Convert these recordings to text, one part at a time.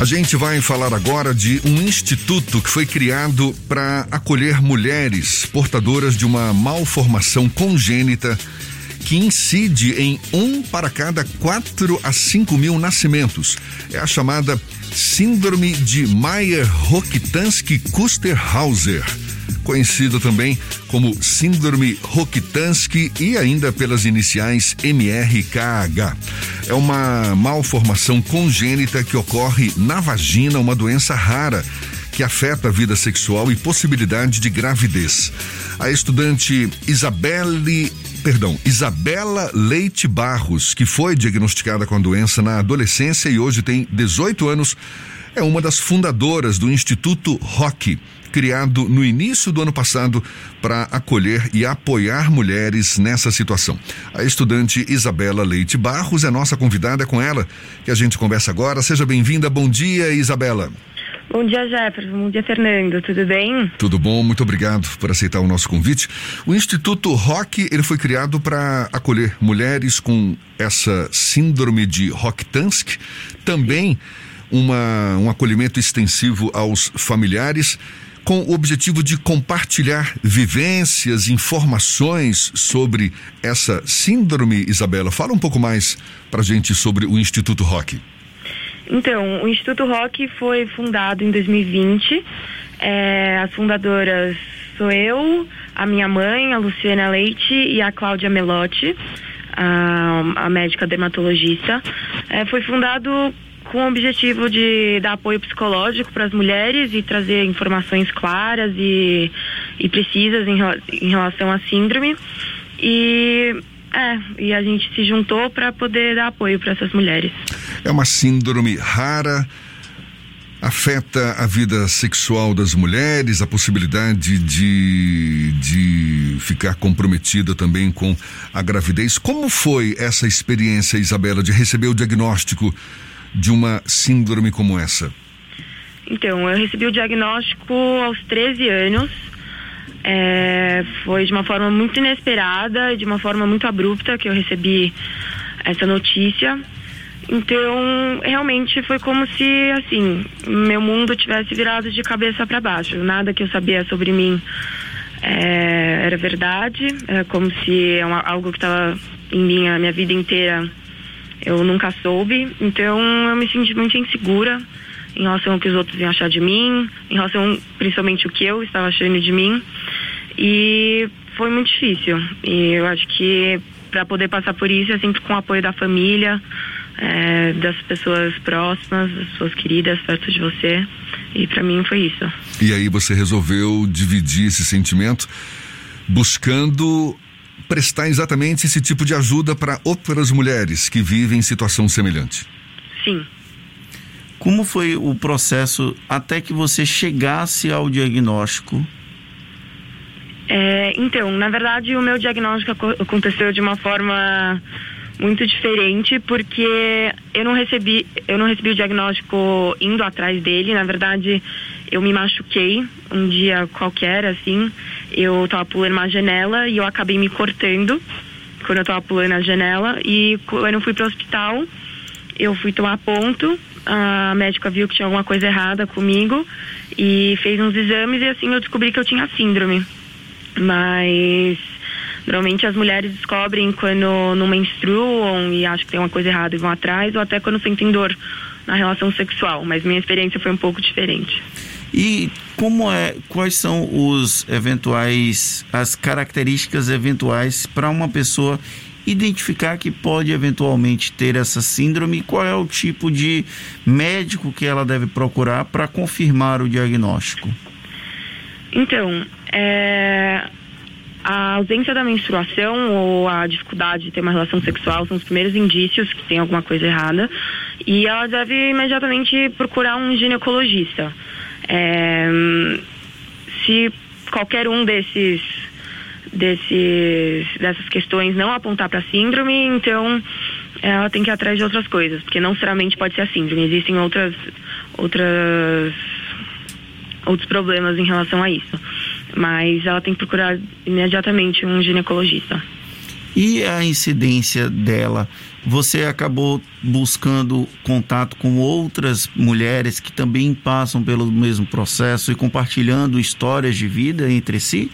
A gente vai falar agora de um instituto que foi criado para acolher mulheres portadoras de uma malformação congênita que incide em um para cada quatro a cinco mil nascimentos. É a chamada Síndrome de Mayer-Rokitansky-Kusterhauser conhecido também como Síndrome Rokitansky e ainda pelas iniciais MRKH. É uma malformação congênita que ocorre na vagina, uma doença rara que afeta a vida sexual e possibilidade de gravidez. A estudante Isabelle perdão, Isabela Leite Barros, que foi diagnosticada com a doença na adolescência e hoje tem 18 anos, é uma das fundadoras do Instituto Rock, criado no início do ano passado para acolher e apoiar mulheres nessa situação. A estudante Isabela Leite Barros é nossa convidada, é com ela que a gente conversa agora. Seja bem-vinda. Bom dia, Isabela. Bom dia, Jefferson. Bom dia, Fernando. Tudo bem? Tudo bom. Muito obrigado por aceitar o nosso convite. O Instituto Rock ele foi criado para acolher mulheres com essa síndrome de Rokitansky, também uma, um acolhimento extensivo aos familiares com o objetivo de compartilhar vivências, informações sobre essa síndrome, Isabela. Fala um pouco mais para gente sobre o Instituto Rock. Então, o Instituto Rock foi fundado em 2020. É, as fundadoras sou eu, a minha mãe, a Luciana Leite e a Cláudia Melotti, a, a médica dermatologista. É, foi fundado com o objetivo de dar apoio psicológico para as mulheres e trazer informações claras e, e precisas em, em relação à síndrome. E é, e a gente se juntou para poder dar apoio para essas mulheres. É uma síndrome rara, afeta a vida sexual das mulheres, a possibilidade de, de ficar comprometida também com a gravidez. Como foi essa experiência, Isabela, de receber o diagnóstico de uma síndrome como essa? Então, eu recebi o diagnóstico aos 13 anos. É, foi de uma forma muito inesperada de uma forma muito abrupta que eu recebi essa notícia. Então, realmente foi como se, assim, meu mundo tivesse virado de cabeça para baixo. Nada que eu sabia sobre mim é, era verdade. É como se é algo que estava em mim a minha vida inteira eu nunca soube, então eu me senti muito insegura em relação ao que os outros iam achar de mim, em relação principalmente o que eu estava achando de mim. E foi muito difícil. E eu acho que para poder passar por isso é sempre com o apoio da família, é, das pessoas próximas, das pessoas queridas perto de você. E para mim foi isso. E aí você resolveu dividir esse sentimento buscando prestar exatamente esse tipo de ajuda para outras mulheres que vivem em situação semelhante. Sim. Como foi o processo até que você chegasse ao diagnóstico? É, então, na verdade, o meu diagnóstico aconteceu de uma forma muito diferente porque eu não recebi eu não recebi o diagnóstico indo atrás dele na verdade eu me machuquei um dia qualquer assim eu tava pulando uma janela e eu acabei me cortando quando eu tava pulando a janela e quando eu fui para o hospital eu fui tomar ponto a médica viu que tinha alguma coisa errada comigo e fez uns exames e assim eu descobri que eu tinha síndrome mas Normalmente as mulheres descobrem quando não menstruam e acham que tem uma coisa errada e vão atrás, ou até quando sentem dor na relação sexual. Mas minha experiência foi um pouco diferente. E como é, quais são os eventuais, as características eventuais para uma pessoa identificar que pode eventualmente ter essa síndrome? Qual é o tipo de médico que ela deve procurar para confirmar o diagnóstico? Então, é, a ausência da menstruação ou a dificuldade de ter uma relação sexual são os primeiros indícios que tem alguma coisa errada. E ela deve imediatamente procurar um ginecologista. É, se qualquer um desses, desses dessas questões não apontar para síndrome, então ela tem que ir atrás de outras coisas, porque não necessariamente pode ser a síndrome, existem outras outras outros problemas em relação a isso mas ela tem que procurar imediatamente um ginecologista. E a incidência dela, você acabou buscando contato com outras mulheres que também passam pelo mesmo processo e compartilhando histórias de vida entre si?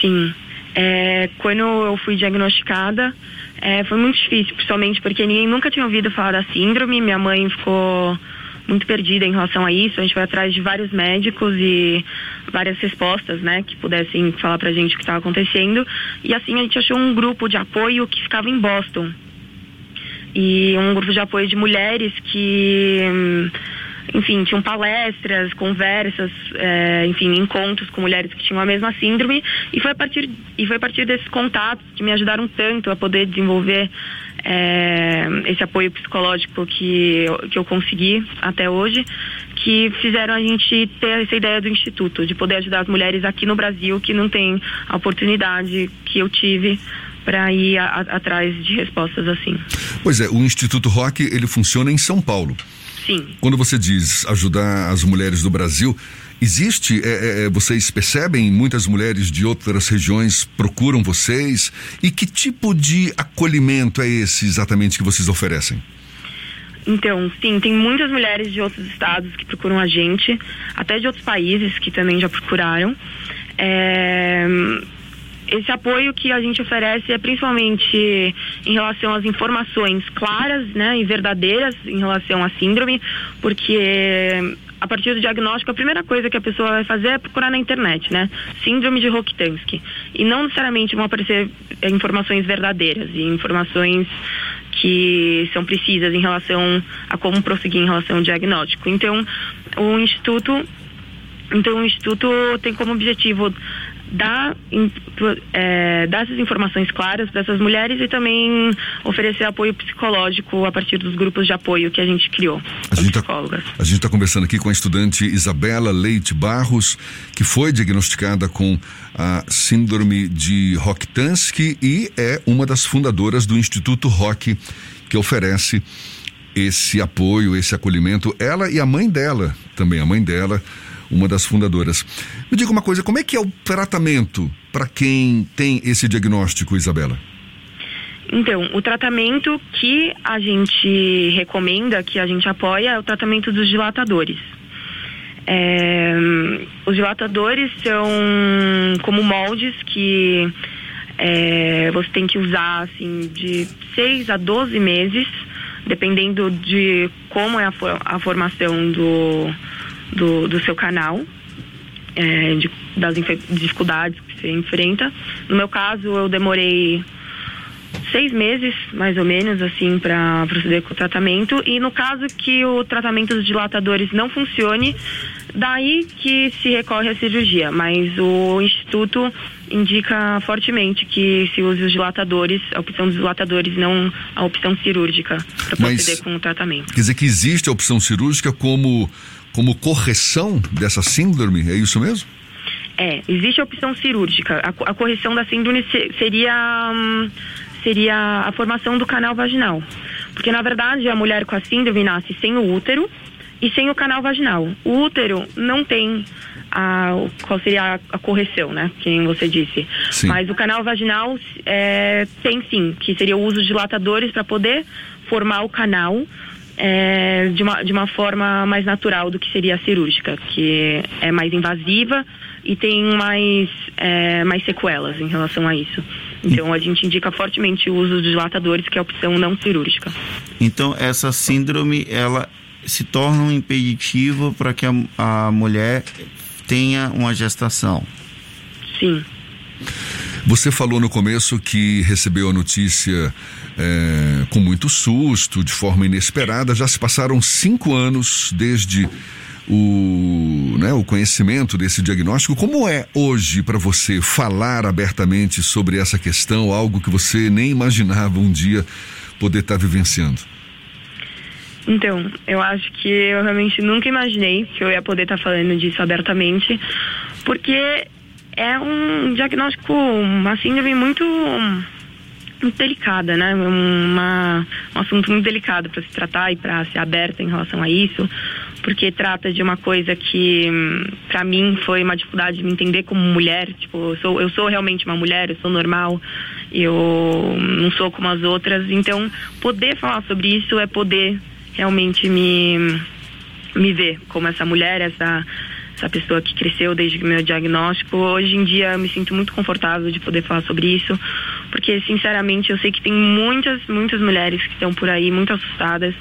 Sim. É, quando eu fui diagnosticada, é, foi muito difícil, principalmente porque ninguém nunca tinha ouvido falar da síndrome. Minha mãe ficou muito perdida em relação a isso. A gente foi atrás de vários médicos e várias respostas, né, que pudessem falar pra gente o que estava acontecendo. E assim a gente achou um grupo de apoio que ficava em Boston. E um grupo de apoio de mulheres que enfim, tinham palestras, conversas, é, enfim, encontros com mulheres que tinham a mesma síndrome e foi a partir e foi a partir desses contatos que me ajudaram tanto a poder desenvolver é, esse apoio psicológico que, que eu consegui até hoje, que fizeram a gente ter essa ideia do instituto de poder ajudar as mulheres aqui no Brasil que não tem a oportunidade que eu tive para ir a, a, atrás de respostas assim. Pois é, o Instituto Rock ele funciona em São Paulo. Sim. Quando você diz ajudar as mulheres do Brasil, existe, é, é, é, vocês percebem, muitas mulheres de outras regiões procuram vocês? E que tipo de acolhimento é esse exatamente que vocês oferecem? Então, sim, tem muitas mulheres de outros estados que procuram a gente, até de outros países que também já procuraram. É, esse apoio que a gente oferece é principalmente em relação às informações claras né, e verdadeiras em relação à síndrome, porque a partir do diagnóstico, a primeira coisa que a pessoa vai fazer é procurar na internet, né? Síndrome de Rokitansky. E não necessariamente vão aparecer informações verdadeiras e informações que são precisas em relação a como prosseguir em relação ao diagnóstico. Então, o Instituto então, o Instituto tem como objetivo dar, é, dar essas informações claras para essas mulheres e também oferecer apoio psicológico a partir dos grupos de apoio que a gente criou. A gente está tá conversando aqui com a estudante Isabela Leite Barros, que foi diagnosticada com a síndrome de Rokitansky e é uma das fundadoras do Instituto Rock, que oferece esse apoio, esse acolhimento. Ela e a mãe dela, também a mãe dela, uma das fundadoras. Me diga uma coisa, como é que é o tratamento para quem tem esse diagnóstico, Isabela? Então, o tratamento que a gente recomenda, que a gente apoia, é o tratamento dos dilatadores. É, os dilatadores são como moldes que é, você tem que usar assim, de 6 a 12 meses, dependendo de como é a, a formação do, do, do seu canal, é, de, das dificuldades que você enfrenta. No meu caso, eu demorei seis meses, mais ou menos, assim, para proceder com o tratamento. E no caso que o tratamento dos dilatadores não funcione, daí que se recorre à cirurgia. Mas o Instituto indica fortemente que se use os dilatadores, a opção dos dilatadores, não a opção cirúrgica, para proceder com o tratamento. Quer dizer que existe a opção cirúrgica como como correção dessa síndrome, é isso mesmo? É, existe a opção cirúrgica. A, a correção da síndrome seria, hum, seria a formação do canal vaginal. Porque, na verdade, a mulher com a síndrome nasce sem o útero e sem o canal vaginal. O útero não tem a, qual seria a, correção, né? Que você disse. Sim. Mas o canal vaginal é, tem sim, que seria o uso de dilatadores para poder formar o canal é, de, uma, de uma forma mais natural do que seria a cirúrgica, que é mais invasiva e tem mais, é, mais sequelas em relação a isso. Então a gente indica fortemente o uso de dilatadores, que é a opção não cirúrgica. Então essa síndrome ela se torna um impeditivo para que a, a mulher tenha uma gestação. Sim. Você falou no começo que recebeu a notícia é, com muito susto, de forma inesperada. Já se passaram cinco anos desde o, né, o conhecimento desse diagnóstico. Como é hoje para você falar abertamente sobre essa questão, algo que você nem imaginava um dia poder estar tá vivenciando? Então, eu acho que eu realmente nunca imaginei que eu ia poder estar tá falando disso abertamente, porque é um diagnóstico, uma síndrome muito, muito delicada, né? Uma, um assunto muito delicado para se tratar e para ser aberta em relação a isso, porque trata de uma coisa que, para mim, foi uma dificuldade de me entender como mulher. Tipo, eu sou, eu sou realmente uma mulher, eu sou normal Eu não sou como as outras, então poder falar sobre isso é poder realmente me me ver como essa mulher, essa essa pessoa que cresceu desde o meu diagnóstico. Hoje em dia eu me sinto muito confortável de poder falar sobre isso, porque sinceramente eu sei que tem muitas, muitas mulheres que estão por aí muito assustadas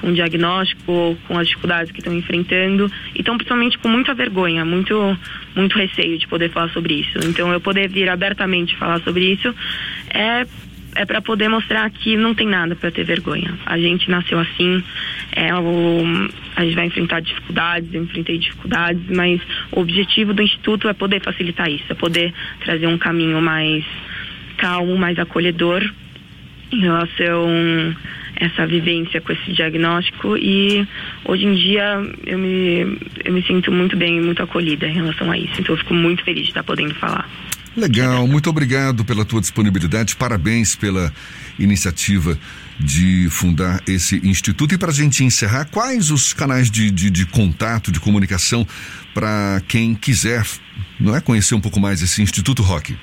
com o diagnóstico, com as dificuldades que estão enfrentando e estão principalmente com muita vergonha, muito, muito receio de poder falar sobre isso. Então eu poder vir abertamente falar sobre isso é é para poder mostrar que não tem nada para ter vergonha. A gente nasceu assim, é o, a gente vai enfrentar dificuldades, eu enfrentei dificuldades, mas o objetivo do Instituto é poder facilitar isso, é poder trazer um caminho mais calmo, mais acolhedor em relação a essa vivência com esse diagnóstico e hoje em dia eu me, eu me sinto muito bem, muito acolhida em relação a isso. Então eu fico muito feliz de estar podendo falar. Legal, muito obrigado pela tua disponibilidade, parabéns pela iniciativa de fundar esse instituto. E para a gente encerrar, quais os canais de, de, de contato, de comunicação para quem quiser não é, conhecer um pouco mais esse Instituto Rock?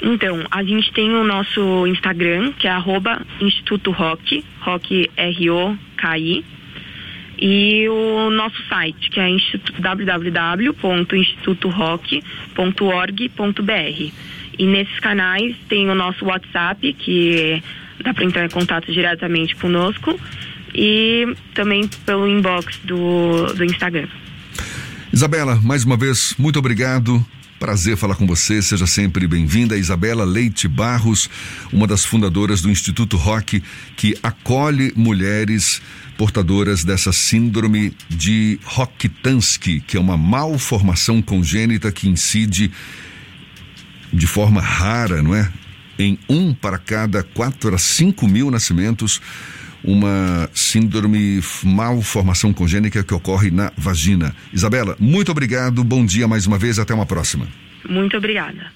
Então, a gente tem o nosso Instagram, que é arroba Instituto Rock, Rock R-O-K-I. E o nosso site, que é www.institutorock.org.br. E nesses canais tem o nosso WhatsApp, que dá para entrar em contato diretamente conosco, e também pelo inbox do, do Instagram. Isabela, mais uma vez, muito obrigado. Prazer falar com você, seja sempre bem-vinda. Isabela Leite Barros, uma das fundadoras do Instituto Rock, que acolhe mulheres portadoras dessa síndrome de Rokitansky, que é uma malformação congênita que incide de forma rara, não é? Em um para cada quatro a cinco mil nascimentos, uma síndrome malformação congênica que ocorre na vagina. Isabela, muito obrigado, bom dia mais uma vez, até uma próxima. Muito obrigada.